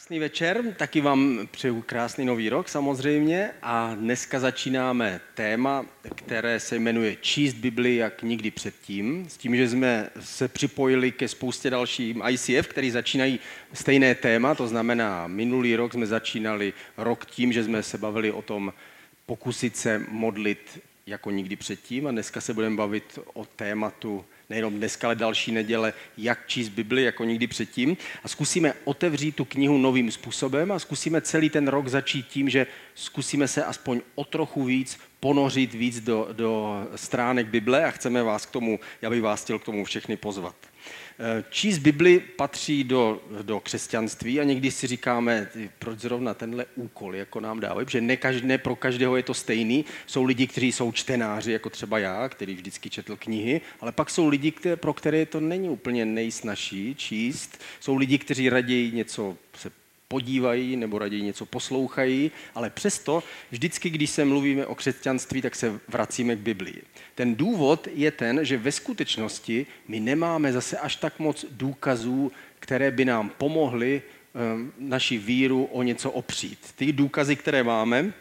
Krásný večer, taky vám přeju krásný nový rok samozřejmě. A dneska začínáme téma, které se jmenuje Číst Bibli jak nikdy předtím, s tím, že jsme se připojili ke spoustě dalším ICF, který začínají stejné téma, to znamená minulý rok jsme začínali rok tím, že jsme se bavili o tom pokusit se modlit jako nikdy předtím. A dneska se budeme bavit o tématu nejenom dneska, ale další neděle, jak číst Bibli jako nikdy předtím. A zkusíme otevřít tu knihu novým způsobem a zkusíme celý ten rok začít tím, že zkusíme se aspoň o trochu víc ponořit víc do, do stránek Bible a chceme vás k tomu, já bych vás chtěl k tomu všechny pozvat. Eh, číst Bibli patří do, do křesťanství a někdy si říkáme, proč zrovna tenhle úkol jako nám dávají, protože ne, každé, ne pro každého je to stejný. Jsou lidi, kteří jsou čtenáři, jako třeba já, který vždycky četl knihy, ale pak jsou lidi, které, pro které to není úplně nejsnažší číst. Jsou lidi, kteří raději něco se podívají nebo raději něco poslouchají, ale přesto vždycky, když se mluvíme o křesťanství, tak se vracíme k Biblii. Ten důvod je ten, že ve skutečnosti my nemáme zase až tak moc důkazů, které by nám pomohly um, naši víru o něco opřít. Ty důkazy, které máme,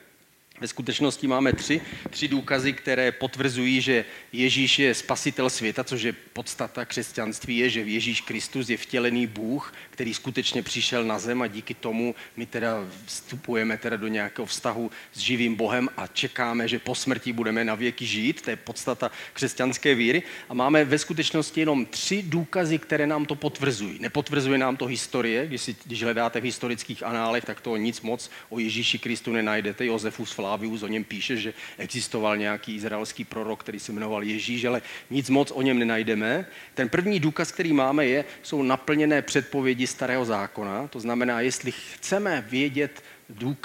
ve skutečnosti máme tři, tři důkazy, které potvrzují, že Ježíš je spasitel světa, což je podstata křesťanství, je, že Ježíš Kristus je vtělený Bůh, který skutečně přišel na zem a díky tomu my teda vstupujeme teda do nějakého vztahu s živým Bohem a čekáme, že po smrti budeme na věky žít. To je podstata křesťanské víry. A máme ve skutečnosti jenom tři důkazy, které nám to potvrzují. Nepotvrzuje nám to historie, když, si, když hledáte v historických análech, tak to nic moc o Ježíši Kristu nenajdete. Josefus Flavius o něm píše, že existoval nějaký izraelský prorok, který se jmenoval Ježíš, ale nic moc o něm nenajdeme. Ten první důkaz, který máme, je, jsou naplněné předpovědi starého zákona. To znamená, jestli chceme vědět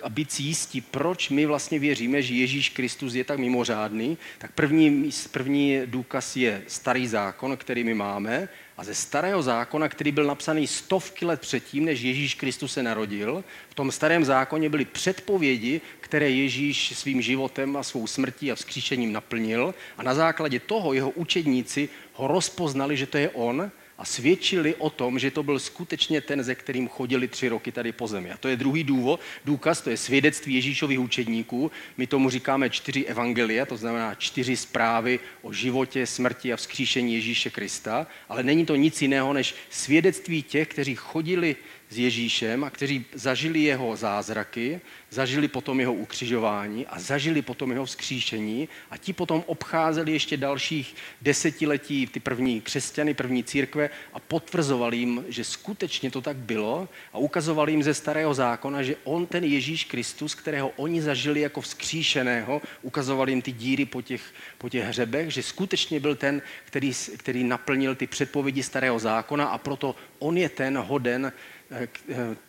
a být si jistí, proč my vlastně věříme, že Ježíš Kristus je tak mimořádný, tak první, první důkaz je starý zákon, který my máme. A ze starého zákona, který byl napsaný stovky let předtím, než Ježíš Kristus se narodil, v tom starém zákoně byly předpovědi, které Ježíš svým životem a svou smrtí a vzkříšením naplnil. A na základě toho jeho učedníci ho rozpoznali, že to je on a svědčili o tom, že to byl skutečně ten, ze kterým chodili tři roky tady po zemi. A to je druhý důvod, důkaz, to je svědectví Ježíšových učedníků. My tomu říkáme čtyři evangelia, to znamená čtyři zprávy o životě, smrti a vzkříšení Ježíše Krista, ale není to nic jiného než svědectví těch, kteří chodili s Ježíšem a kteří zažili jeho zázraky, zažili potom jeho ukřižování a zažili potom jeho vzkříšení a ti potom obcházeli ještě dalších desetiletí ty první křesťany, první církve a potvrzovali jim, že skutečně to tak bylo a ukazovali jim ze starého zákona, že on, ten Ježíš Kristus, kterého oni zažili jako vzkříšeného, ukazovali jim ty díry po těch, po těch hřebech, že skutečně byl ten, který, který naplnil ty předpovědi starého zákona a proto on je ten hoden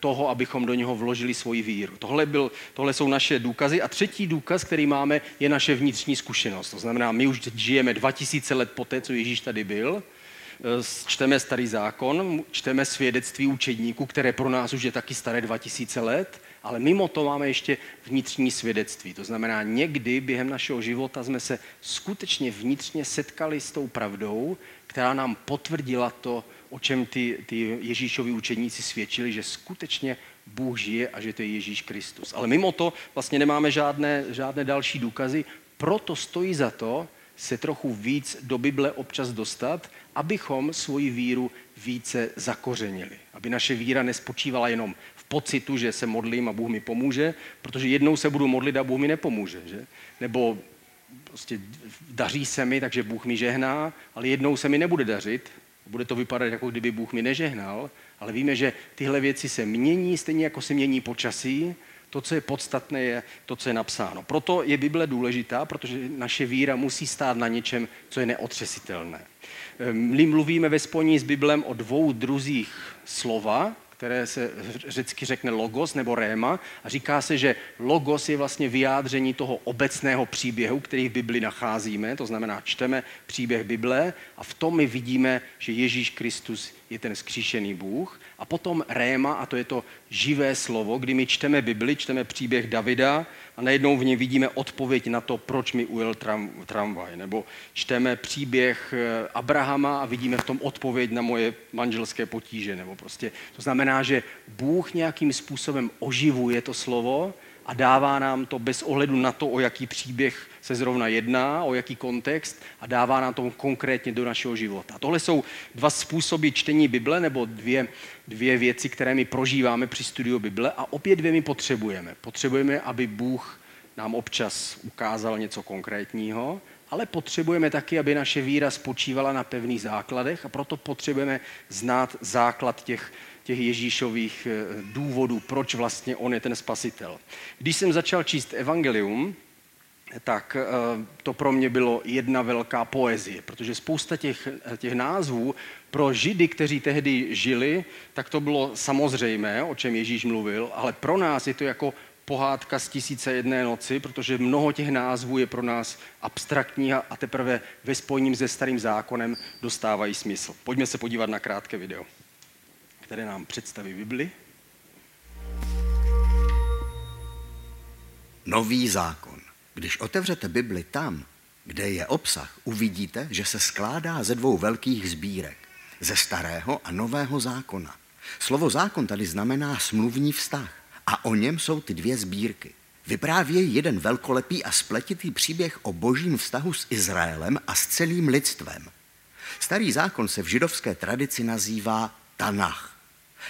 toho, abychom do něho vložili svoji víru. Tohle, byl, tohle jsou naše důkazy. A třetí důkaz, který máme, je naše vnitřní zkušenost. To znamená, my už žijeme 2000 let poté, co Ježíš tady byl, eh, čteme starý zákon, čteme svědectví učedníků, které pro nás už je taky staré 2000 let, ale mimo to máme ještě vnitřní svědectví. To znamená, někdy během našeho života jsme se skutečně vnitřně setkali s tou pravdou, která nám potvrdila to, o čem ty, ty Ježíšovi učeníci svědčili, že skutečně Bůh žije a že to je Ježíš Kristus. Ale mimo to vlastně nemáme žádné, žádné další důkazy, proto stojí za to se trochu víc do Bible občas dostat, abychom svoji víru více zakořenili. Aby naše víra nespočívala jenom v pocitu, že se modlím a Bůh mi pomůže, protože jednou se budu modlit a Bůh mi nepomůže. Že? Nebo prostě daří se mi, takže Bůh mi žehná, ale jednou se mi nebude dařit bude to vypadat, jako kdyby Bůh mi nežehnal, ale víme, že tyhle věci se mění, stejně jako se mění počasí. To, co je podstatné, je to, co je napsáno. Proto je Bible důležitá, protože naše víra musí stát na něčem, co je neotřesitelné. My mluvíme ve spojení s Biblem o dvou druzích slova, které se řecky řekne logos nebo réma a říká se, že logos je vlastně vyjádření toho obecného příběhu, který v Bibli nacházíme, to znamená čteme příběh Bible a v tom my vidíme, že Ježíš Kristus je ten skříšený Bůh. A potom réma, a to je to živé slovo, kdy my čteme Bibli, čteme příběh Davida a najednou v něm vidíme odpověď na to, proč mi ujel tram, tramvaj. Nebo čteme příběh eh, Abrahama a vidíme v tom odpověď na moje manželské potíže. Nebo prostě, to znamená, že Bůh nějakým způsobem oživuje to slovo a dává nám to bez ohledu na to, o jaký příběh se zrovna jedná, o jaký kontext a dává nám to konkrétně do našeho života. A tohle jsou dva způsoby čtení Bible nebo dvě, dvě věci, které my prožíváme při studiu Bible a obě dvě my potřebujeme. Potřebujeme, aby Bůh nám občas ukázal něco konkrétního, ale potřebujeme taky, aby naše víra spočívala na pevných základech a proto potřebujeme znát základ těch těch Ježíšových eh, důvodů, proč vlastně on je ten spasitel. Když jsem začal číst evangelium, tak eh, to pro mě bylo jedna velká poezie, protože spousta těch, eh, těch názvů pro Židy, kteří tehdy žili, tak to bylo samozřejmé, o čem Ježíš mluvil, ale pro nás je to jako pohádka z tisíce jedné noci, protože mnoho těch názvů je pro nás abstraktní a teprve ve spojení se starým zákonem dostávají smysl. Pojďme se podívat na krátké video které nám představí Bibli. Nový zákon. Když otevřete Bibli tam, kde je obsah, uvidíte, že se skládá ze dvou velkých sbírek. Ze starého a nového zákona. Slovo zákon tady znamená smluvní vztah a o něm jsou ty dvě sbírky. Vyprávějí jeden velkolepý a spletitý příběh o božím vztahu s Izraelem a s celým lidstvem. Starý zákon se v židovské tradici nazývá Tanach.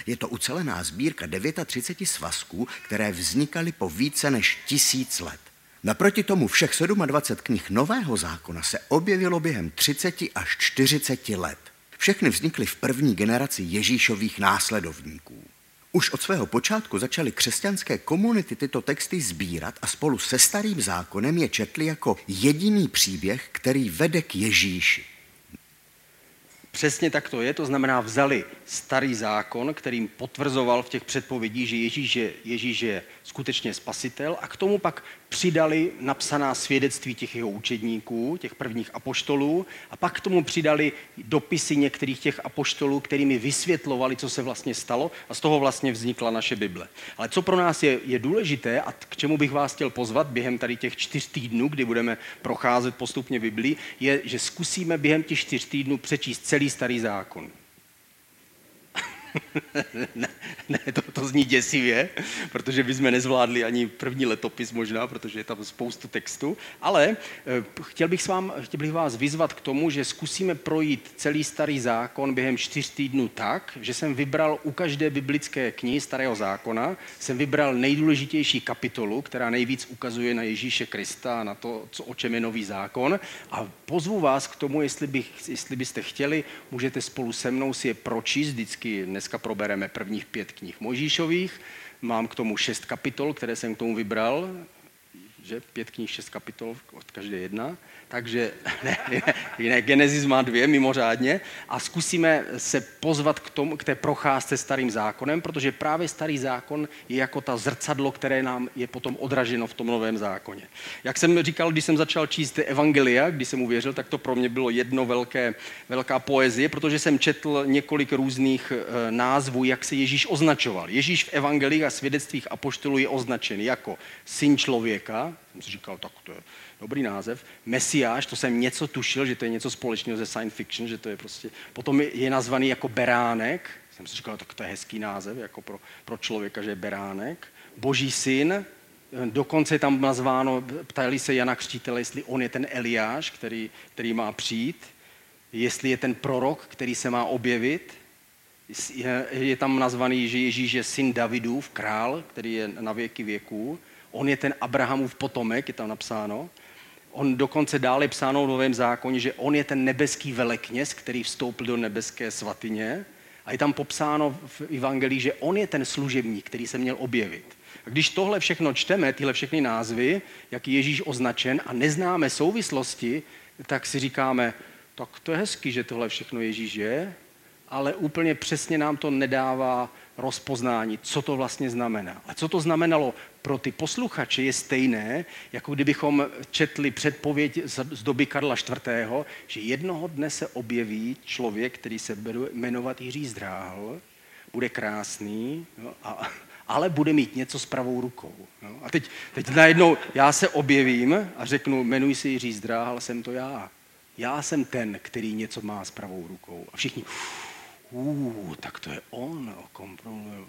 Je to ucelená sbírka 39 svazků, které vznikaly po více než tisíc let. Naproti tomu všech 27 knih Nového zákona se objevilo během 30 až 40 let. Všechny vznikly v první generaci Ježíšových následovníků. Už od svého počátku začaly křesťanské komunity tyto texty sbírat a spolu se starým zákonem je četli jako jediný příběh, který vede k Ježíši. Přesně tak to je, to znamená vzali starý zákon, kterým potvrzoval v těch předpovědích, že Ježíš je, Ježíš je skutečně spasitel a k tomu pak přidali napsaná svědectví těch jeho učedníků, těch prvních apoštolů a pak k tomu přidali dopisy některých těch apoštolů, kterými vysvětlovali, co se vlastně stalo a z toho vlastně vznikla naše Bible. Ale co pro nás je, je důležité a k čemu bych vás chtěl pozvat během tady těch čtyř týdnů, kdy budeme procházet postupně Biblii, je, že zkusíme během těch čtyř týdnů přečíst celý starý zákon. ne, ne to, to zní děsivě, protože bychom nezvládli ani první letopis možná, protože je tam spoustu textu, ale eh, chtěl bych, s vám, chtěl bych vás vyzvat k tomu, že zkusíme projít celý starý zákon během čtyř týdnů tak, že jsem vybral u každé biblické knihy starého zákona, jsem vybral nejdůležitější kapitolu, která nejvíc ukazuje na Ježíše Krista na to, co, o čem je nový zákon. A pozvu vás k tomu, jestli, bych, jestli byste chtěli, můžete spolu se mnou si je pročíst vždycky dneska probereme prvních pět knih Mojžíšových. Mám k tomu šest kapitol, které jsem k tomu vybral, že pět knih, šest kapitol od každé jedna. Takže ne, ne, ne, Genesis má dvě mimořádně a zkusíme se pozvat k, tomu, k té procházce starým zákonem, protože právě starý zákon je jako ta zrcadlo, které nám je potom odraženo v tom novém zákoně. Jak jsem říkal, když jsem začal číst Evangelia, když jsem uvěřil, tak to pro mě bylo jedno velké, velká poezie, protože jsem četl několik různých e, názvů, jak se Ježíš označoval. Ježíš v Evangelii a svědectvích apoštolů je označen jako syn člověka, jsem si říkal, tak to je dobrý název. Mesiáš, to jsem něco tušil, že to je něco společného ze science fiction, že to je prostě, potom je nazvaný jako beránek, jsem si říkal, tak to je hezký název, jako pro, pro člověka, že je beránek. Boží syn, dokonce je tam nazváno, ptali se Jana Křtítele, jestli on je ten Eliáš, který, který má přijít, jestli je ten prorok, který se má objevit, je, je tam nazvaný, že Ježíš je syn Davidův, král, který je na věky věků. On je ten Abrahamův potomek, je tam napsáno. On dokonce dále psáno v Novém zákoně, že on je ten nebeský velekněz, který vstoupil do nebeské svatyně. A je tam popsáno v Evangelii, že on je ten služebník, který se měl objevit. A když tohle všechno čteme, tyhle všechny názvy, jak je Ježíš označen a neznáme souvislosti, tak si říkáme, tak to je hezký, že tohle všechno Ježíš je, ale úplně přesně nám to nedává rozpoznání, co to vlastně znamená. A co to znamenalo pro ty posluchače je stejné, jako kdybychom četli předpověď z doby Karla IV., že jednoho dne se objeví člověk, který se bude jmenovat Jiří Zdráhl, bude krásný jo, a, ale bude mít něco s pravou rukou. No? A teď, teď najednou já se objevím a řeknu, jmenuji se Jiří Zdráhal, jsem to já. Já jsem ten, který něco má s pravou rukou. A všichni, uh, tak to je on, o kom,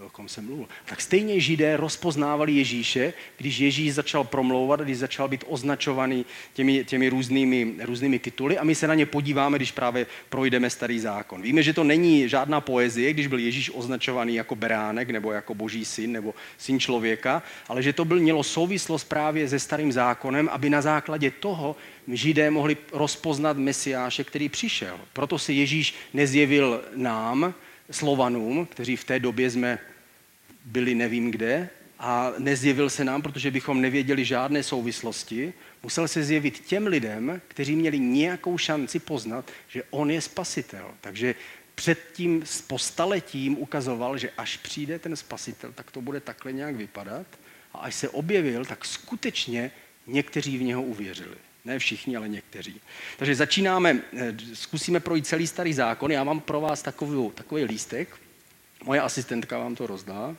o kom jsem mluvil. Tak stejně židé rozpoznávali Ježíše, když Ježíš začal promlouvat, když začal být označovaný těmi, těmi různými, různými tituly a my se na ně podíváme, když právě projdeme starý zákon. Víme, že to není žádná poezie, když byl Ježíš označovaný jako beránek nebo jako boží syn nebo syn člověka, ale že to byl, mělo souvislost právě se starým zákonem, aby na základě toho židé mohli rozpoznat Mesiáše, který přišel. Proto se Ježíš nezjevil nám, Slovanům, kteří v té době jsme byli nevím kde, a nezjevil se nám, protože bychom nevěděli žádné souvislosti. Musel se zjevit těm lidem, kteří měli nějakou šanci poznat, že on je spasitel. Takže před tím postaletím ukazoval, že až přijde ten spasitel, tak to bude takhle nějak vypadat. A až se objevil, tak skutečně někteří v něho uvěřili. Ne všichni, ale někteří. Takže začínáme, eh, zkusíme projít celý starý zákon. Já mám pro vás takový, takový lístek. Moje asistentka vám to rozdá.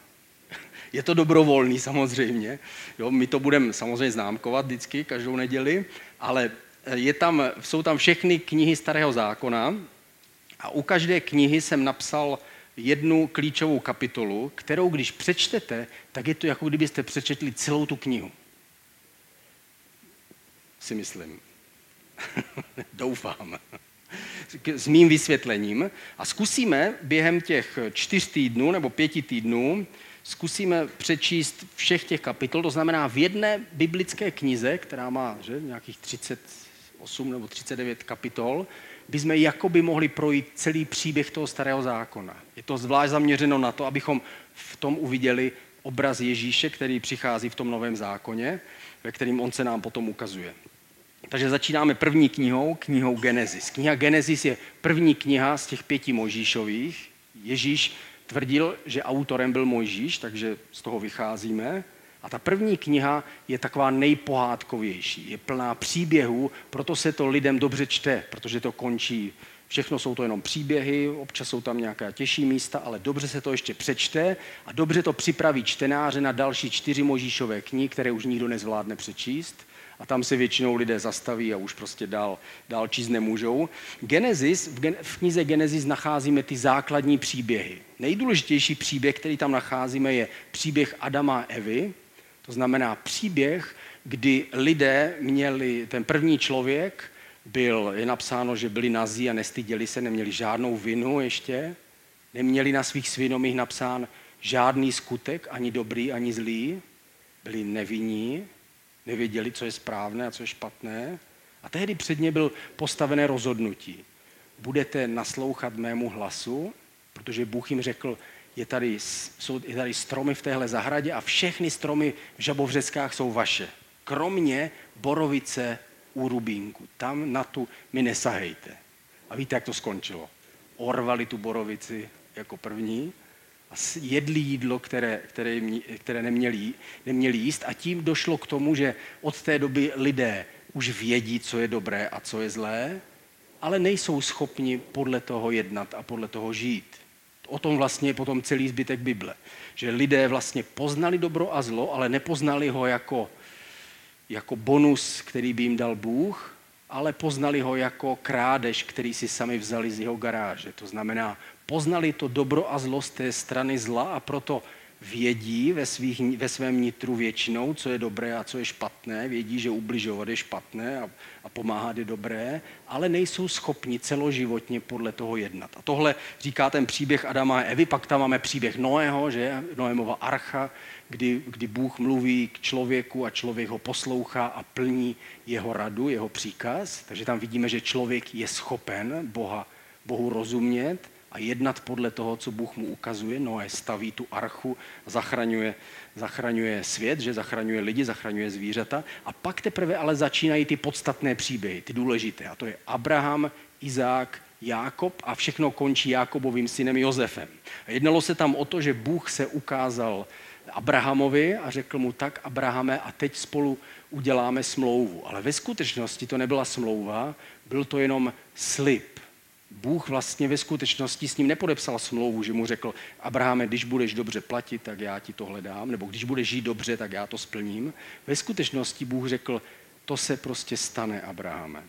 Je to dobrovolný samozřejmě. Jo, my to budeme samozřejmě známkovat vždycky, každou neděli, ale eh, je tam, jsou tam všechny knihy starého zákona a u každé knihy jsem napsal jednu klíčovou kapitolu, kterou když přečtete, tak je to jako kdybyste přečetli celou tu knihu si myslím. Doufám. S mým vysvětlením. A zkusíme během těch čtyř týdnů nebo pěti týdnů, zkusíme přečíst všech těch kapitol, to znamená v jedné biblické knize, která má že, nějakých 38 nebo 39 kapitol, bychom jakoby mohli projít celý příběh toho starého zákona. Je to zvlášť zaměřeno na to, abychom v tom uviděli obraz Ježíše, který přichází v tom novém zákoně, ve kterým on se nám potom ukazuje. Takže začínáme první knihou, knihou Genesis. Kniha Genesis je první kniha z těch pěti Mojžíšových. Ježíš tvrdil, že autorem byl Mojžíš, takže z toho vycházíme. A ta první kniha je taková nejpohádkovější, je plná příběhů, proto se to lidem dobře čte, protože to končí. Všechno jsou to jenom příběhy, občas jsou tam nějaká těžší místa, ale dobře se to ještě přečte a dobře to připraví čtenáře na další čtyři Možíšové knihy, které už nikdo nezvládne přečíst a tam se většinou lidé zastaví a už prostě dál, dál číst nemůžou. Genesis, v, gen, v knize Genesis nacházíme ty základní příběhy. Nejdůležitější příběh, který tam nacházíme, je příběh Adama a Evy. To znamená příběh, kdy lidé měli, ten první člověk byl, je napsáno, že byli nazí a nestyděli se, neměli žádnou vinu ještě, neměli na svých svědomích napsán žádný skutek, ani dobrý, ani zlý, byli nevinní, nevěděli, co je správné a co je špatné. A tehdy před ně byl postavené rozhodnutí. Budete naslouchat mému hlasu, protože Bůh jim řekl, je tady, jsou je tady stromy v téhle zahradě a všechny stromy v žabovřeskách jsou vaše. Kromě borovice u Rubínku. Tam na tu mi nesahejte. A víte, jak to skončilo? Orvali tu borovici jako první a jedli jídlo, které, které, které neměli, neměli jíst a tím došlo k tomu, že od té doby lidé už vědí, co je dobré a co je zlé, ale nejsou schopni podle toho jednat a podle toho žít. O tom vlastně je potom celý zbytek Bible. Že lidé vlastně poznali dobro a zlo, ale nepoznali ho jako, jako bonus, který by jim dal Bůh, ale poznali ho jako krádež, který si sami vzali z jeho garáže. To znamená, poznali to dobro a zlo z té strany zla a proto vědí ve, svých, ve svém nitru většinou, co je dobré a co je špatné, vědí, že ubližovat je špatné a, a pomáhat je dobré, ale nejsou schopni celoživotně podle toho jednat. A tohle říká ten příběh Adama a Evy, pak tam máme příběh Noého, že Noémova archa, kdy, kdy Bůh mluví k člověku a člověk ho poslouchá a plní jeho radu, jeho příkaz. Takže tam vidíme, že člověk je schopen Boha, Bohu rozumět a jednat podle toho, co Bůh mu ukazuje. Noé staví tu archu, zachraňuje, zachraňuje svět, že zachraňuje lidi, zachraňuje zvířata. A pak teprve ale začínají ty podstatné příběhy, ty důležité. A to je Abraham, Izák, Jákob a všechno končí Jákobovým synem Josefem. A jednalo se tam o to, že Bůh se ukázal Abrahamovi a řekl mu tak, Abrahame, a teď spolu uděláme smlouvu. Ale ve skutečnosti to nebyla smlouva, byl to jenom slib Bůh vlastně ve skutečnosti s ním nepodepsal smlouvu, že mu řekl, Abrahame, když budeš dobře platit, tak já ti to hledám, nebo když budeš žít dobře, tak já to splním. Ve skutečnosti Bůh řekl, to se prostě stane, Abrahame.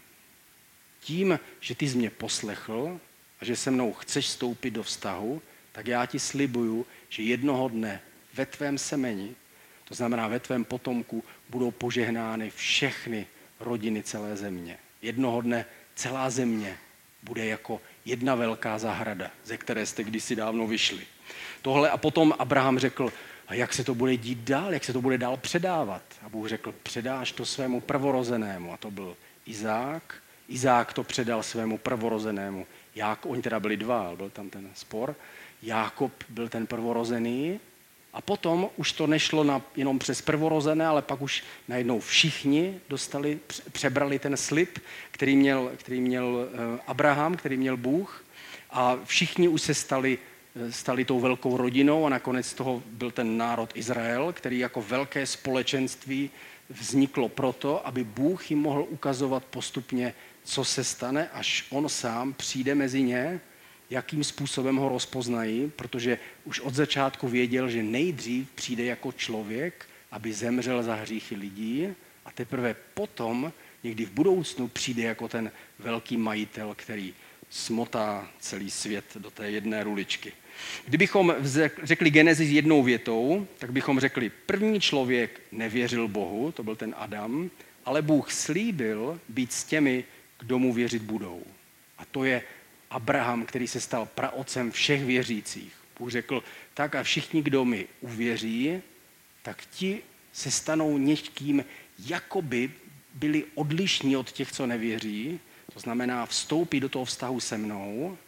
Tím, že ty jsi mě poslechl a že se mnou chceš stoupit do vztahu, tak já ti slibuju, že jednoho dne ve tvém semeni, to znamená ve tvém potomku, budou požehnány všechny rodiny celé země. Jednoho dne celá země bude jako jedna velká zahrada, ze které jste kdysi dávno vyšli. Tohle a potom Abraham řekl, a jak se to bude dít dál, jak se to bude dál předávat. A Bůh řekl, předáš to svému prvorozenému. A to byl Izák. Izák to předal svému prvorozenému. Jak, oni teda byli dva, byl tam ten spor. Jákob byl ten prvorozený a potom už to nešlo na, jenom přes prvorozené, ale pak už najednou všichni dostali, přebrali ten slib, který měl, který měl eh, Abraham, který měl Bůh. A všichni už se stali, eh, stali tou velkou rodinou a nakonec toho byl ten národ Izrael, který jako velké společenství vzniklo proto, aby Bůh jim mohl ukazovat postupně, co se stane, až on sám přijde mezi ně jakým způsobem ho rozpoznají, protože už od začátku věděl, že nejdřív přijde jako člověk, aby zemřel za hříchy lidí a teprve potom, někdy v budoucnu, přijde jako ten velký majitel, který smotá celý svět do té jedné ruličky. Kdybychom řekli Genesis jednou větou, tak bychom řekli, první člověk nevěřil Bohu, to byl ten Adam, ale Bůh slíbil být s těmi, kdo mu věřit budou. A to je Abraham, který se stal praocem všech věřících. Bůh řekl, tak a všichni, kdo mi uvěří, tak ti se stanou někým, jako by byli odlišní od těch, co nevěří. To znamená, vstoupí do toho vztahu se mnou,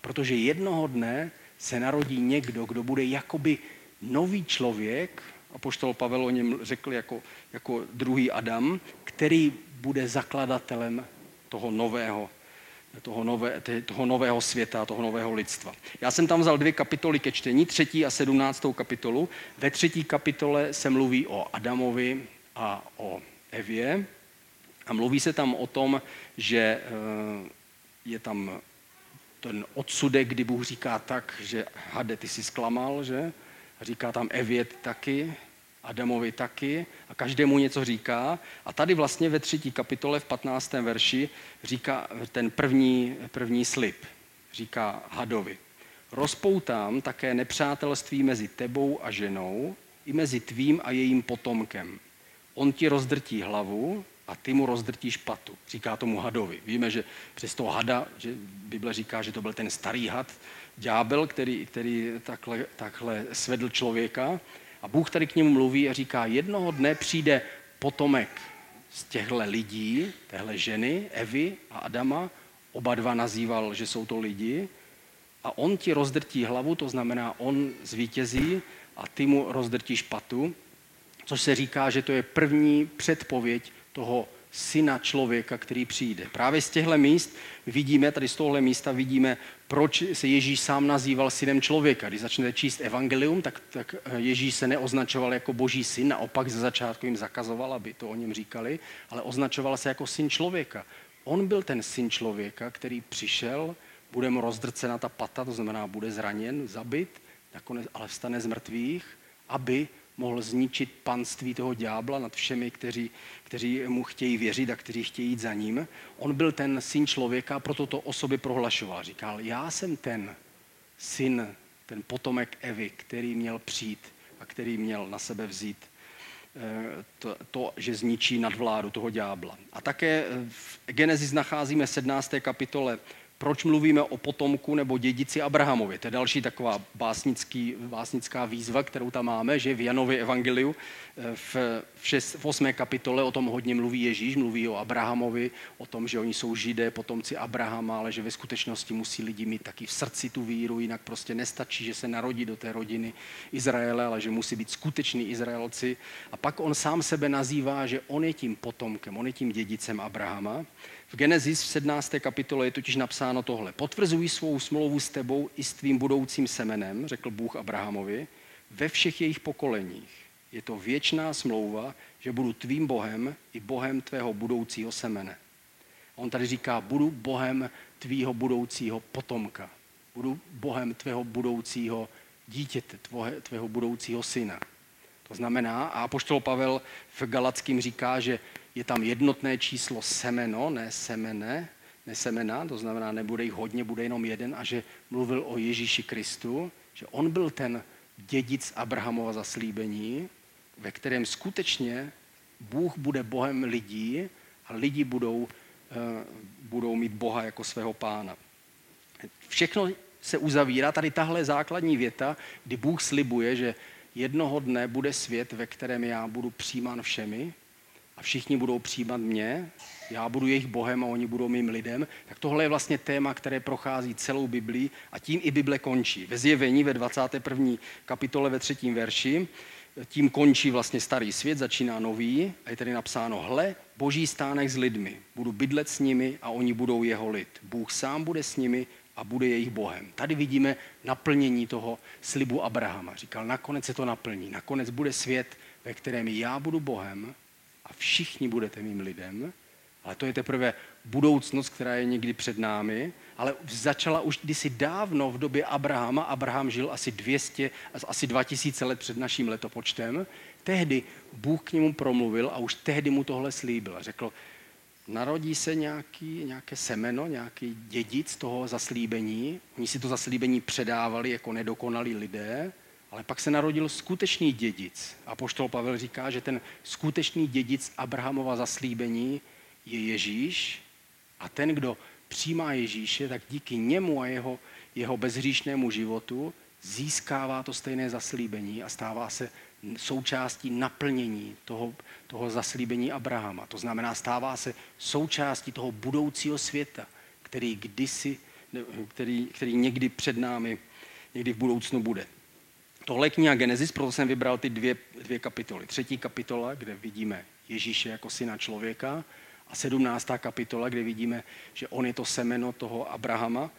protože jednoho dne se narodí někdo, kdo bude jakoby nový člověk, a poštol Pavel o něm řekl jako, jako druhý Adam, který bude zakladatelem toho nového toho, nové, toho nového světa, toho nového lidstva. Já jsem tam vzal dvě kapitoly ke čtení, třetí a sedmnáctou kapitolu. Ve třetí kapitole se mluví o Adamovi a o Evě a mluví se tam o tom, že eh, je tam ten odsudek, kdy Bůh říká tak, že Hade, ty jsi zklamal, že? A říká tam Evě taky, Adamovi taky a každému něco říká. A tady vlastně ve třetí kapitole v 15. verši říká ten první, první slib. Říká Hadovi. Rozpoutám také nepřátelství mezi tebou a ženou i mezi tvým a jejím potomkem. On ti rozdrtí hlavu a ty mu rozdrtíš patu. Říká tomu hadovi. Víme, že přes toho hada, že Bible říká, že to byl ten starý had, ďábel, který, který takhle, takhle svedl člověka a Bůh tady k němu mluví a říká, jednoho dne přijde potomek z těchto lidí, téhle ženy, Evy a Adama, oba dva nazýval, že jsou to lidi, a on ti rozdrtí hlavu, to znamená, on zvítězí a ty mu rozdrtíš patu, což se říká, že to je první předpověď toho syna člověka, který přijde. Právě z těchto míst vidíme, tady z tohle místa vidíme, proč se Ježíš sám nazýval synem člověka. Když začnete číst evangelium, tak, tak Ježíš se neoznačoval jako boží syn, naopak ze začátku jim zakazoval, aby to o něm říkali, ale označoval se jako syn člověka. On byl ten syn člověka, který přišel, bude mu rozdrcena ta pata, to znamená, bude zraněn, zabit, nakonec ale vstane z mrtvých, aby mohl zničit panství toho ďábla nad všemi, kteří, kteří mu chtějí věřit a kteří chtějí jít za ním. On byl ten syn člověka, proto to o sobě prohlašoval. Říkal, já jsem ten syn, ten potomek Evy, který měl přijít a který měl na sebe vzít eh, to, to, že zničí nadvládu toho ďábla. A také v Genesis nacházíme 17. kapitole proč mluvíme o potomku nebo dědici Abrahamovi. To je další taková básnický, básnická výzva, kterou tam máme, že v Janově evangeliu eh, v, v, šest, v 8. kapitole o tom hodně mluví Ježíš, mluví o Abrahamovi, o tom, že oni jsou židé, potomci Abrahama, ale že ve skutečnosti musí lidi mít taky v srdci tu víru, jinak prostě nestačí, že se narodí do té rodiny Izraele, ale že musí být skuteční Izraelci. A pak on sám sebe nazývá, že on je tím potomkem, on je tím dědicem Abrahama. V Genesis v 17. kapitole je totiž napsáno tohle. Potvrzují svou smlouvu s tebou i s tvým budoucím semenem, řekl Bůh Abrahamovi, ve všech jejich pokoleních. Je to věčná smlouva, že budu tvým Bohem i Bohem tvého budoucího semene. On tady říká, budu Bohem tvýho budoucího potomka. Budu Bohem tvého budoucího dítěte, tvoje, tvého budoucího syna. To znamená, a apoštol Pavel v Galackým říká, že je tam jednotné číslo semeno, ne semene, ne semena, to znamená, nebude jich hodně, bude jenom jeden, a že mluvil o Ježíši Kristu, že on byl ten dědic Abrahamova zaslíbení, ve kterém skutečně Bůh bude Bohem lidí a lidi budou, uh, budou mít Boha jako svého pána. Všechno se uzavírá, tady tahle základní věta, kdy Bůh slibuje, že jednoho dne bude svět, ve kterém já budu přijímán všemi všichni budou přijímat mě, já budu jejich Bohem a oni budou mým lidem, tak tohle je vlastně téma, které prochází celou Biblii a tím i Bible končí. Ve zjevení ve 21. kapitole ve třetím verši tím končí vlastně starý svět, začíná nový a je tady napsáno, hle, boží stánek s lidmi, budu bydlet s nimi a oni budou jeho lid. Bůh sám bude s nimi a bude jejich Bohem. Tady vidíme naplnění toho slibu Abrahama. Říkal, nakonec se to naplní. Nakonec bude svět, ve kterém já budu Bohem a všichni budete mým lidem. Ale to je teprve budoucnost, která je někdy před námi, ale začala už kdysi dávno v době Abrahama. Abraham žil asi 200, asi 2000 let před naším letopočtem. Tehdy Bůh k němu promluvil a už tehdy mu tohle slíbil. Řekl, narodí se nějaký, nějaké semeno, nějaký dědic toho zaslíbení. Oni si to zaslíbení předávali jako nedokonalí lidé, ale pak se narodil skutečný dědic. A poštol Pavel říká, že ten skutečný dědic Abrahamova zaslíbení je Ježíš a ten, kdo přijímá Ježíše, tak díky němu a jeho, jeho bezhříšnému životu získává to stejné zaslíbení a stává se součástí naplnění toho, toho zaslíbení Abrahama. To znamená, stává se součástí toho budoucího světa, který kdysi, který, který někdy před námi, někdy v budoucnu bude. Tohle je kniha Genesis, proto jsem vybral ty dvě, dvě kapitoly. Třetí kapitola, kde vidíme Ježíše jako syna člověka a sedmnáctá kapitola, kde vidíme, že on je to semeno toho Abrahama.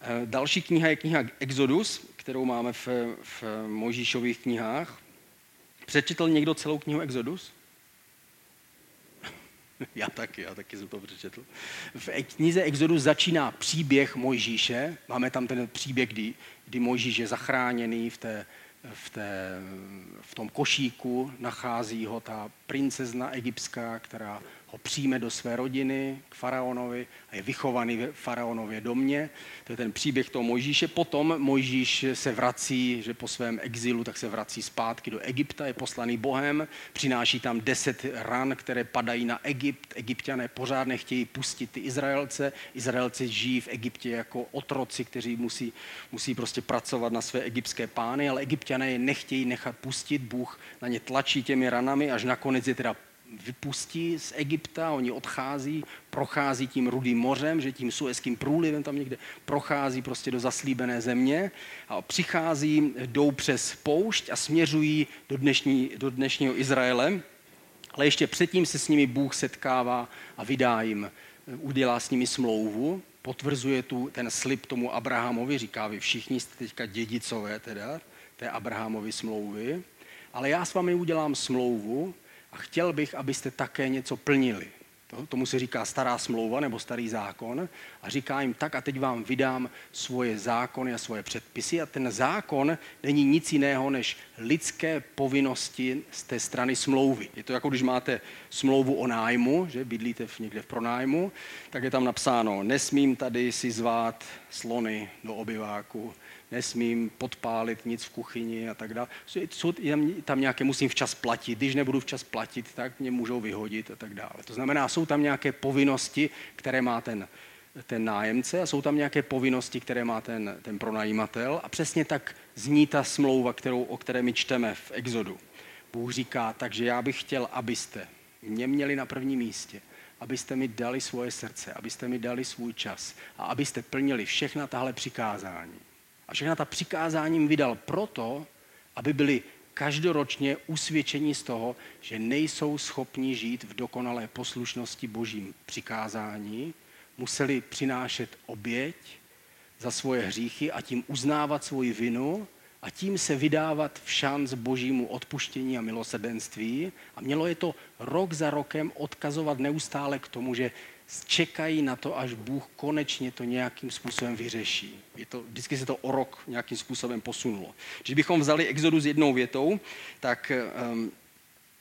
Eh, další kniha je kniha Exodus, kterou máme v, v Mojžíšových knihách. Přečetl někdo celou knihu Exodus? já taky, já taky jsem to přečetl. V knize Exodus začíná příběh Mojžíše. Máme tam ten příběh, kdy, kdy Mojžíš je zachráněný v té v, té, v tom košíku nachází ho ta princezna egyptská, která ho přijme do své rodiny k faraonovi a je vychovaný v faraonově domě. To je ten příběh toho Mojžíše. Potom Mojžíš se vrací, že po svém exilu, tak se vrací zpátky do Egypta, je poslaný Bohem, přináší tam deset ran, které padají na Egypt. Egyptiané pořád nechtějí pustit ty Izraelce. Izraelci žijí v Egyptě jako otroci, kteří musí, musí prostě pracovat na své egyptské pány, ale Egyptiané je nechtějí nechat pustit. Bůh na ně tlačí těmi ranami, až nakonec je teda vypustí z Egypta, oni odchází, prochází tím rudým mořem, že tím suezkým průlivem tam někde prochází prostě do zaslíbené země a přichází, jdou přes poušť a směřují do, dnešní, do dnešního Izraele. Ale ještě předtím se s nimi Bůh setkává a vydá jim, udělá s nimi smlouvu, potvrzuje tu ten slib tomu Abrahamovi, říká, vy všichni jste teďka dědicové teda, té Abrahamovy smlouvy, ale já s vámi udělám smlouvu, a chtěl bych, abyste také něco plnili. To, tomu se říká stará smlouva nebo starý zákon a říká jim tak a teď vám vydám svoje zákony a svoje předpisy a ten zákon není nic jiného než lidské povinnosti z té strany smlouvy. Je to jako když máte smlouvu o nájmu, že bydlíte v někde v pronájmu, tak je tam napsáno, nesmím tady si zvát slony do obyváku, nesmím podpálit nic v kuchyni a tak dále. Jsou tam nějaké, musím včas platit, když nebudu včas platit, tak mě můžou vyhodit a tak dále. To znamená, jsou tam nějaké povinnosti, které má ten, ten nájemce a jsou tam nějaké povinnosti, které má ten, ten pronajímatel a přesně tak zní ta smlouva, kterou, o které my čteme v Exodu. Bůh říká, takže já bych chtěl, abyste mě měli na prvním místě, abyste mi dali svoje srdce, abyste mi dali svůj čas a abyste plnili všechna tahle přikázání. A všechna ta přikázání jim vydal proto, aby byli každoročně usvědčení z toho, že nejsou schopni žít v dokonalé poslušnosti božím přikázání, museli přinášet oběť za svoje hříchy a tím uznávat svoji vinu a tím se vydávat v šanc božímu odpuštění a milosrdenství. A mělo je to rok za rokem odkazovat neustále k tomu, že čekají na to, až Bůh konečně to nějakým způsobem vyřeší. Je to, vždycky se to o rok nějakým způsobem posunulo. Když bychom vzali Exodus jednou větou, tak um,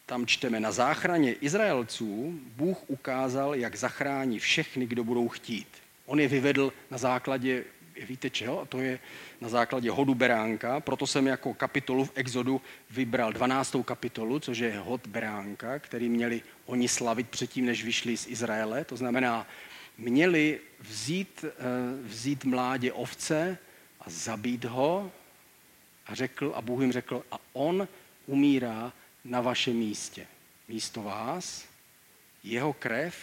tam čteme, na záchraně Izraelců Bůh ukázal, jak zachrání všechny, kdo budou chtít. On je vyvedl na základě, víte čeho? A to je na základě hodu beránka, proto jsem jako kapitolu v Exodu vybral 12. kapitolu, což je hod beránka, který měli oni slavit předtím, než vyšli z Izraele. To znamená, měli vzít, eh, vzít mládě ovce a zabít ho a řekl, a Bůh jim řekl, a on umírá na vašem místě. Místo vás, jeho krev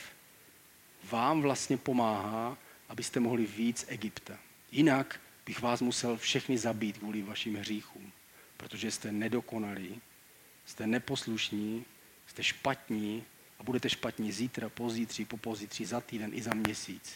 vám vlastně pomáhá, abyste mohli víc Egypta. Jinak bych vás musel všechny zabít kvůli vašim hříchům, protože jste nedokonalí, jste neposlušní, jste špatní a budete špatní zítra, pozítří, popozítří, za týden i za měsíc.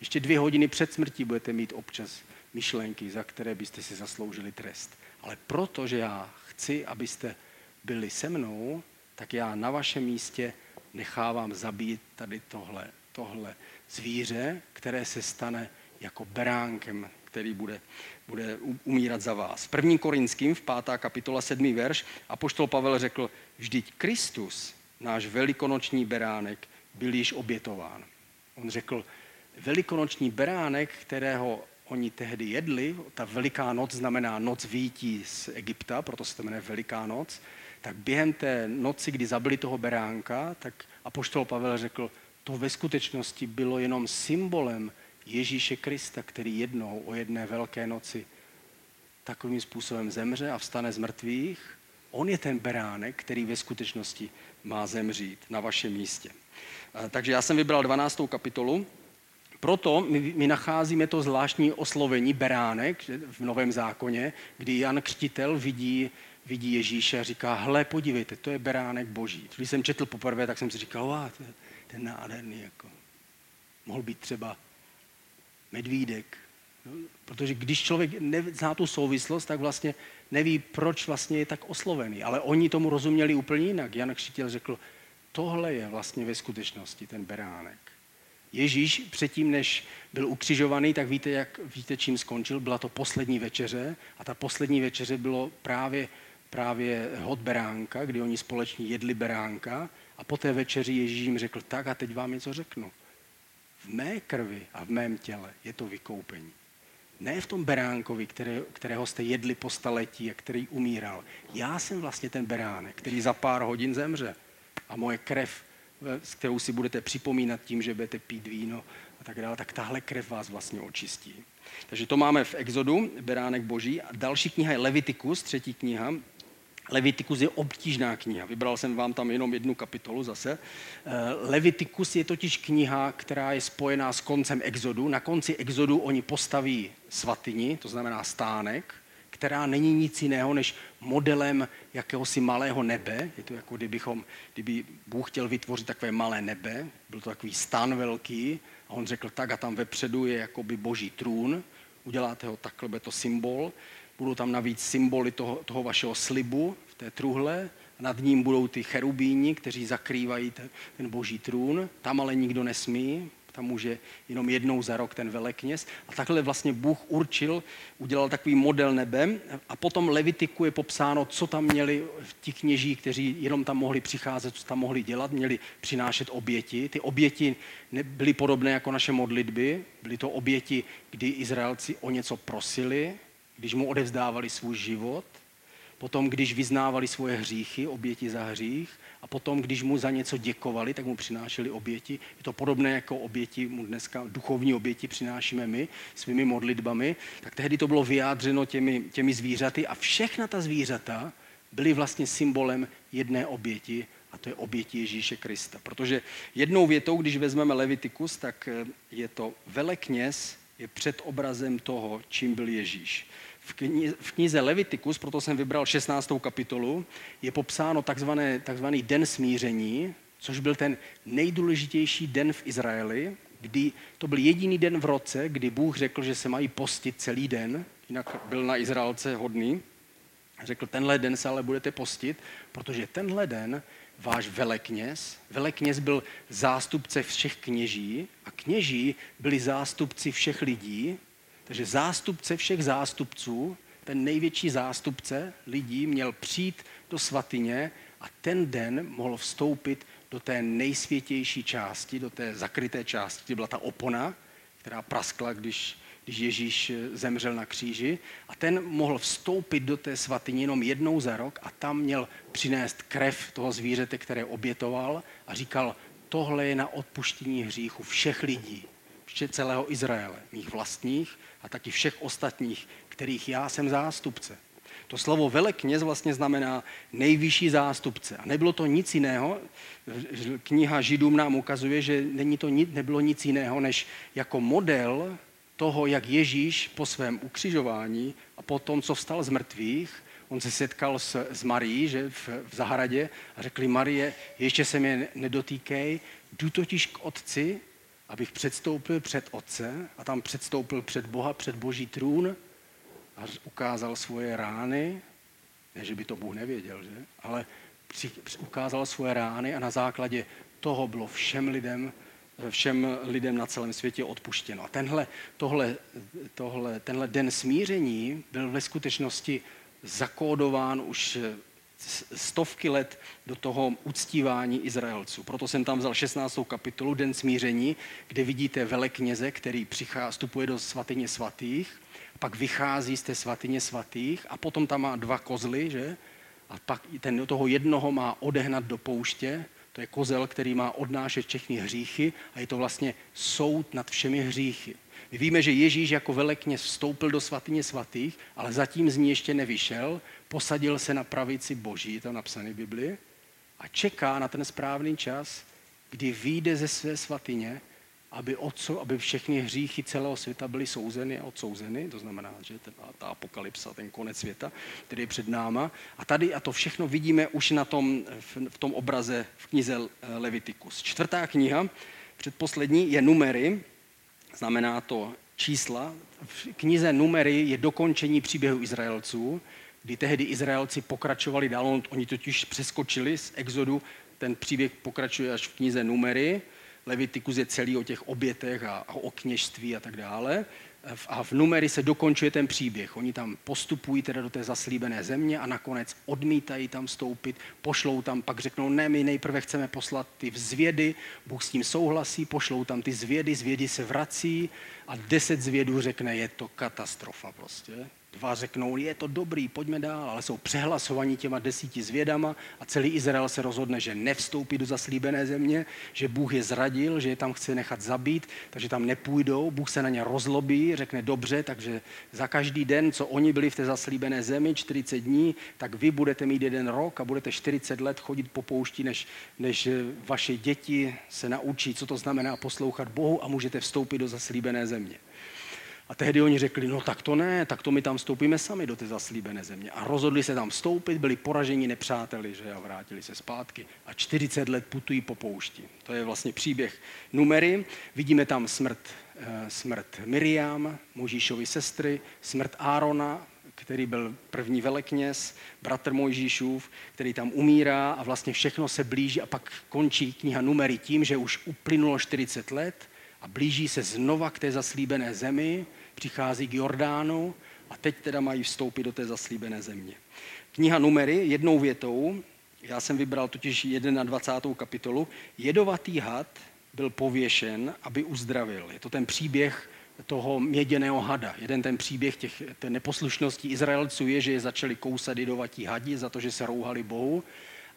Ještě dvě hodiny před smrtí budete mít občas myšlenky, za které byste si zasloužili trest. Ale protože já chci, abyste byli se mnou, tak já na vašem místě nechávám zabít tady tohle, tohle zvíře, které se stane jako beránkem, který bude, bude umírat za vás. 1. Korinským, v 5. kapitola 7. verš, apoštol Pavel řekl, vždyť Kristus, náš velikonoční beránek, byl již obětován. On řekl, velikonoční beránek, kterého oni tehdy jedli, ta veliká noc znamená noc výjití z Egypta, proto se to jmenuje Veliká noc, tak během té noci, kdy zabili toho beránka, tak apoštol Pavel řekl, to ve skutečnosti bylo jenom symbolem Ježíše Krista, který jednou o jedné velké noci takovým způsobem zemře a vstane z mrtvých. On je ten beránek, který ve skutečnosti má zemřít na vašem místě. Takže já jsem vybral 12. kapitolu. Proto my, my nacházíme to zvláštní oslovení beránek v Novém zákoně, kdy Jan Křtitel vidí vidí Ježíše a říká, hle, podívejte, to je beránek boží. Když jsem četl poprvé, tak jsem si říkal, to je, to je nádherný. Jako. Mohl být třeba medvídek. No, protože když člověk nezná tu souvislost, tak vlastně neví, proč vlastně je tak oslovený. Ale oni tomu rozuměli úplně jinak. Jan Křtitel řekl, tohle je vlastně ve skutečnosti ten beránek. Ježíš předtím, než byl ukřižovaný, tak víte, jak, víte, čím skončil? Byla to poslední večeře a ta poslední večeře bylo právě právě hod beránka, kdy oni společně jedli beránka a po té večeři Ježíš jim řekl, tak a teď vám něco řeknu. V mé krvi a v mém těle je to vykoupení. Ne v tom beránkovi, které, kterého jste jedli po staletí a který umíral. Já jsem vlastně ten beránek, který za pár hodin zemře. A moje krev, s kterou si budete připomínat tím, že budete pít víno a tak dále, tak tahle krev vás vlastně očistí. Takže to máme v Exodu, beránek boží. A další kniha je Levitikus, třetí kniha, Levitikus je obtížná kniha. Vybral jsem vám tam jenom jednu kapitolu zase. Eh, Levitikus je totiž kniha, která je spojená s koncem Exodu. Na konci Exodu oni postaví svatyni, to znamená stánek, která není nic jiného než modelem jakéhosi malého nebe. Je to jako kdybychom, kdyby Bůh chtěl vytvořit takové malé nebe, byl to takový stan velký a on řekl tak a tam vepředu je jakoby boží trůn, uděláte ho takhle, bude to symbol budou tam navíc symboly toho, toho vašeho slibu v té truhle. Nad ním budou ty cherubíni, kteří zakrývají ten, ten boží trůn. Tam ale nikdo nesmí, tam může jenom jednou za rok ten velekněz. A takhle vlastně Bůh určil, udělal takový model nebe a potom Levitiku je popsáno, co tam měli ti kněží, kteří jenom tam mohli přicházet, co tam mohli dělat, měli přinášet oběti. Ty oběti byly podobné jako naše modlitby, byly to oběti, kdy Izraelci o něco prosili, když mu odevzdávali svůj život, potom když vyznávali svoje hříchy, oběti za hřích, a potom, když mu za něco děkovali, tak mu přinášeli oběti. Je to podobné jako oběti, mu dneska duchovní oběti přinášíme my svými modlitbami. Tak tehdy to bylo vyjádřeno těmi, těmi zvířaty a všechna ta zvířata byly vlastně symbolem jedné oběti a to je oběti Ježíše Krista. Protože jednou větou, když vezmeme Levitikus, tak je to velekněz je před obrazem toho, čím byl Ježíš v, knize, Levitikus, proto jsem vybral 16. kapitolu, je popsáno takzvané, takzvaný den smíření, což byl ten nejdůležitější den v Izraeli, kdy to byl jediný den v roce, kdy Bůh řekl, že se mají postit celý den, jinak byl na Izraelce hodný. Řekl, tenhle den se ale budete postit, protože tenhle den váš velekněz, velekněz byl zástupce všech kněží a kněží byli zástupci všech lidí, takže zástupce všech zástupců, ten největší zástupce lidí měl přijít do svatyně a ten den mohl vstoupit do té nejsvětější části, do té zakryté části, kde byla ta opona, která praskla, když, když Ježíš zemřel na kříži. A ten mohl vstoupit do té svatyně jenom jednou za rok a tam měl přinést krev toho zvířete, které obětoval a říkal, tohle je na odpuštění hříchu všech lidí, všech celého Izraele, mých vlastních a taky všech ostatních, kterých já jsem zástupce. To slovo velekněz vlastně znamená nejvyšší zástupce. A nebylo to nic jiného. Kniha Židům nám ukazuje, že není to, nebylo nic jiného, než jako model toho, jak Ježíš po svém ukřižování a po tom, co vstal z mrtvých, on se setkal s, s Marií že v, v zahradě a řekli Marie, ještě se mě nedotýkej, jdu totiž k otci, abych předstoupil před otce a tam předstoupil před Boha, před boží trůn a ukázal svoje rány, ne, že by to Bůh nevěděl, že? ale při, ukázal svoje rány a na základě toho bylo všem lidem, všem lidem na celém světě odpuštěno. A tenhle, tohle, tohle, tenhle den smíření byl ve skutečnosti zakódován už stovky let do toho uctívání Izraelců. Proto jsem tam vzal 16. kapitolu Den smíření, kde vidíte velekněze, který přichází, vstupuje do svatyně svatých pak vychází z té svatyně svatých a potom tam má dva kozly, že? A pak ten, toho jednoho má odehnat do pouště, to je kozel, který má odnášet všechny hříchy a je to vlastně soud nad všemi hříchy. My víme, že Ježíš jako velekněz vstoupil do svatyně svatých, ale zatím z ní ještě nevyšel, posadil se na pravici Boží, je to napsané v Bibli, a čeká na ten správný čas, kdy vyjde ze své svatyně aby, odso, aby všechny hříchy celého světa byly souzeny a odsouzeny, to znamená, že ta, ta apokalypsa, ten konec světa, který je před náma. A tady, a to všechno vidíme už na tom, v, v tom obraze v knize Levitikus. Čtvrtá kniha, předposlední, je numery, znamená to čísla. V knize numery je dokončení příběhu Izraelců, kdy tehdy Izraelci pokračovali dál, oni totiž přeskočili z exodu, ten příběh pokračuje až v knize numery, Levitikus je celý o těch obětech a, a o kněžství a tak dále. A v numery se dokončuje ten příběh. Oni tam postupují teda do té zaslíbené země a nakonec odmítají tam stoupit, pošlou tam, pak řeknou, ne, my nejprve chceme poslat ty zvědy, Bůh s tím souhlasí, pošlou tam ty zvědy, zvědy se vrací a deset zvědů řekne, je to katastrofa prostě. Dva řeknou, je to dobrý, pojďme dál, ale jsou přehlasovaní těma desíti zvědama a celý Izrael se rozhodne, že nevstoupí do zaslíbené země, že Bůh je zradil, že je tam chce nechat zabít, takže tam nepůjdou. Bůh se na ně rozlobí, řekne dobře, takže za každý den, co oni byli v té zaslíbené zemi, 40 dní, tak vy budete mít jeden rok a budete 40 let chodit po poušti, než, než vaše děti se naučí, co to znamená poslouchat Bohu a můžete vstoupit do zaslíbené země. A tehdy oni řekli, no tak to ne, tak to my tam vstoupíme sami do té zaslíbené země. A rozhodli se tam vstoupit, byli poraženi nepřáteli, že a vrátili se zpátky. A 40 let putují po poušti. To je vlastně příběh numery. Vidíme tam smrt, eh, smrt Miriam, Možíšovi sestry, smrt Árona, který byl první velekněz, bratr Mojžíšův, který tam umírá a vlastně všechno se blíží a pak končí kniha numery tím, že už uplynulo 40 let a blíží se znova k té zaslíbené zemi, přichází k Jordánu a teď teda mají vstoupit do té zaslíbené země. Kniha Numery jednou větou, já jsem vybral totiž 21. kapitolu, jedovatý had byl pověšen, aby uzdravil. Je to ten příběh toho měděného hada. Jeden ten příběh těch, té neposlušnosti Izraelců je, že je začali kousat jedovatí hadi za to, že se rouhali Bohu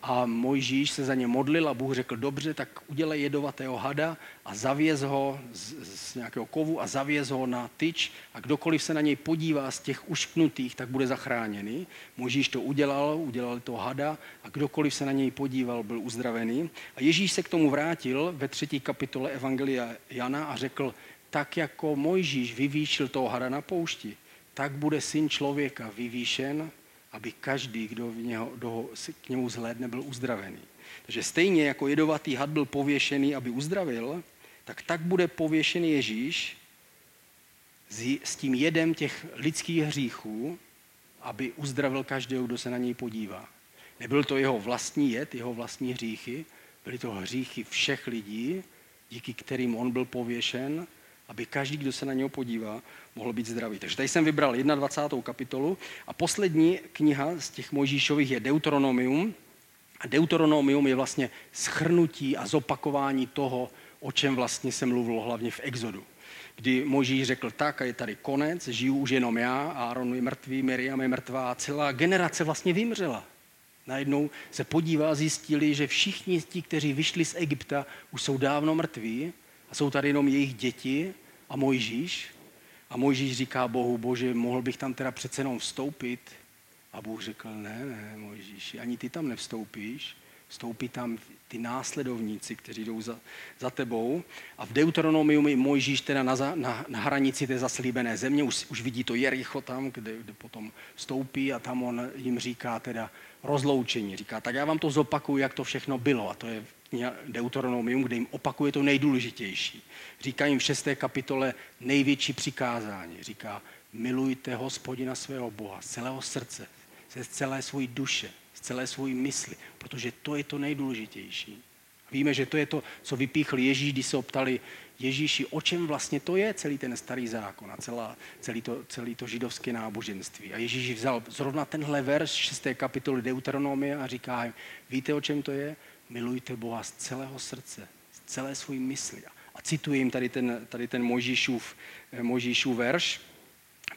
a Mojžíš se za ně modlil a Bůh řekl, dobře, tak udělej jedovatého hada a zavěz ho z, z nějakého kovu a zavěz ho na tyč a kdokoliv se na něj podívá z těch ušknutých, tak bude zachráněný. Mojžíš to udělal, udělal to hada a kdokoliv se na něj podíval, byl uzdravený. A Ježíš se k tomu vrátil ve třetí kapitole Evangelia Jana a řekl, tak jako Mojžíš vyvýšil toho hada na poušti, tak bude syn člověka vyvýšen aby každý, kdo, v něho, kdo k němu zhlédne, byl uzdravený. Takže stejně jako jedovatý had byl pověšený, aby uzdravil, tak tak bude pověšený Ježíš s tím jedem těch lidských hříchů, aby uzdravil každého, kdo se na něj podívá. Nebyl to jeho vlastní jed, jeho vlastní hříchy, byly to hříchy všech lidí, díky kterým on byl pověšen, aby každý, kdo se na něho podívá, mohl být zdravý. Takže tady jsem vybral 21. kapitolu a poslední kniha z těch Mojžíšových je Deuteronomium. A Deuteronomium je vlastně schrnutí a zopakování toho, o čem vlastně se mluvilo hlavně v Exodu. Kdy Mojžíš řekl tak a je tady konec, žiju už jenom já, Aaron je mrtvý, Miriam je mrtvá a celá generace vlastně vymřela. Najednou se podívá zjistili, že všichni ti, kteří vyšli z Egypta, už jsou dávno mrtví a jsou tady jenom jejich děti a Mojžíš. A Mojžíš říká Bohu, bože, mohl bych tam teda přece jenom vstoupit? A Bůh řekl, ne, ne, Mojžíši, ani ty tam nevstoupíš, vstoupí tam ty následovníci, kteří jdou za, za tebou. A v Deuteronomiu je Mojžíš teda na, na, na hranici té zaslíbené země, už, už vidí to Jericho tam, kde, kde potom vstoupí a tam on jim říká teda rozloučení. Říká, tak já vám to zopakuju, jak to všechno bylo. A to je Deuteronomium, kde jim opakuje to nejdůležitější. Říká jim v šesté kapitole největší přikázání. Říká, milujte hospodina svého Boha z celého srdce, z celé své duše, z celé své mysli, protože to je to nejdůležitější. Víme, že to je to, co vypíchl Ježíš, když se optali Ježíši, o čem vlastně to je celý ten starý zákon a celá, celý, to, celý to židovské náboženství. A Ježíš vzal zrovna tenhle verš 6. kapitoly Deuteronomie a říká, víte, o čem to je? Milujte Boha z celého srdce, z celé své mysli. A cituji jim tady ten, tady ten Mojžíšův, Mojžíšův verš.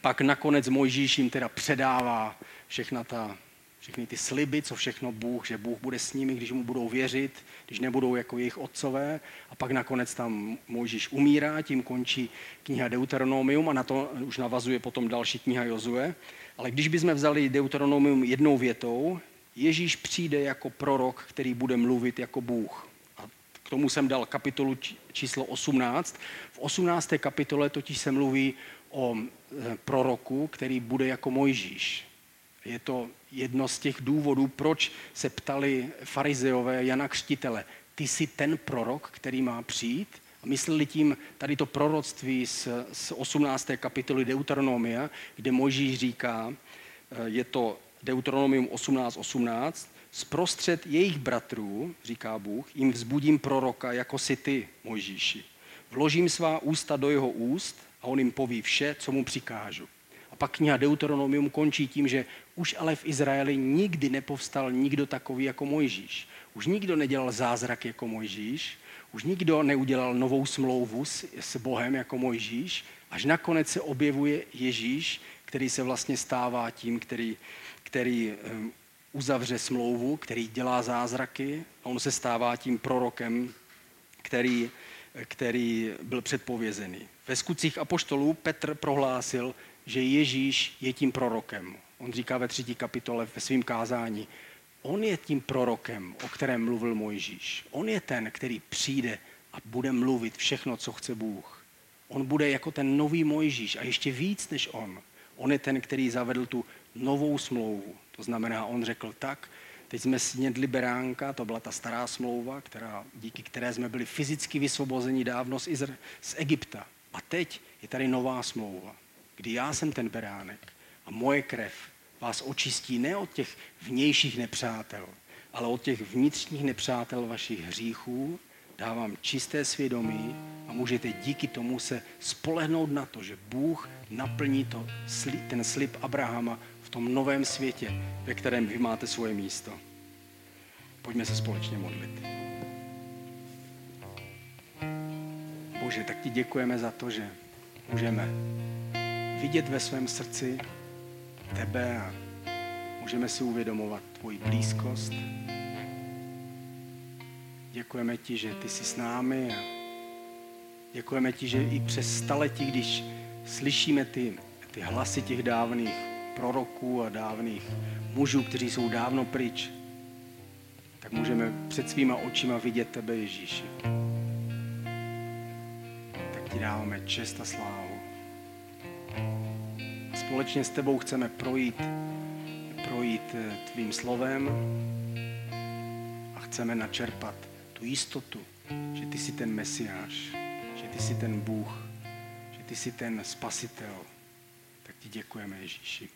Pak nakonec Mojžíš jim teda předává všechna ta všechny ty sliby, co všechno Bůh, že Bůh bude s nimi, když mu budou věřit, když nebudou jako jejich otcové. A pak nakonec tam Mojžíš umírá, tím končí kniha Deuteronomium a na to už navazuje potom další kniha Jozue. Ale když bychom vzali Deuteronomium jednou větou, Ježíš přijde jako prorok, který bude mluvit jako Bůh. A k tomu jsem dal kapitolu číslo 18. V 18. kapitole totiž se mluví o e, proroku, který bude jako Mojžíš. Je to jedno z těch důvodů, proč se ptali farizeové Jana Křtitele. Ty jsi ten prorok, který má přijít? A mysleli tím tady to proroctví z, z 18. kapitoly Deuteronomia, kde Mojžíš říká, e, je to Deuteronomium 18.18, 18, zprostřed jejich bratrů, říká Bůh, jim vzbudím proroka, jako si ty, Mojžíši. Vložím svá ústa do jeho úst a on jim poví vše, co mu přikážu. A pak kniha Deuteronomium končí tím, že už ale v Izraeli nikdy nepovstal nikdo takový jako Mojžíš. Už nikdo nedělal zázrak jako Mojžíš, už nikdo neudělal novou smlouvu s, s Bohem jako Mojžíš, až nakonec se objevuje Ježíš, který se vlastně stává tím, který, který uzavře smlouvu, který dělá zázraky a on se stává tím prorokem, který, který byl předpovězený. Ve skutcích apoštolů Petr prohlásil, že Ježíš je tím prorokem. On říká ve třetí kapitole ve svém kázání, on je tím prorokem, o kterém mluvil Mojžíš. On je ten, který přijde a bude mluvit všechno, co chce Bůh. On bude jako ten nový Mojžíš a ještě víc než on. On je ten, který zavedl tu novou smlouvu. To znamená, on řekl tak, teď jsme snědli beránka, to byla ta stará smlouva, která, díky které jsme byli fyzicky vysvobozeni dávno z, Izr- z Egypta. A teď je tady nová smlouva, kdy já jsem ten beránek a moje krev vás očistí ne od těch vnějších nepřátel, ale od těch vnitřních nepřátel vašich hříchů, dávám čisté svědomí a můžete díky tomu se spolehnout na to, že Bůh naplní to, ten slib Abrahama v tom novém světě, ve kterém vy máte svoje místo. Pojďme se společně modlit. Bože, tak ti děkujeme za to, že můžeme vidět ve svém srdci tebe a můžeme si uvědomovat tvoji blízkost. Děkujeme ti, že ty jsi s námi a děkujeme ti, že i přes staletí, když slyšíme ty, ty hlasy těch dávných proroků a dávných mužů, kteří jsou dávno pryč, tak můžeme před svýma očima vidět tebe, Ježíši. Tak ti dáváme čest a slávu. A společně s tebou chceme projít, projít eh, tvým slovem a chceme načerpat tu jistotu, že ty jsi ten Mesiáš, že ty jsi ten Bůh, že ty jsi ten Spasitel. Tak ti děkujeme, Ježíši.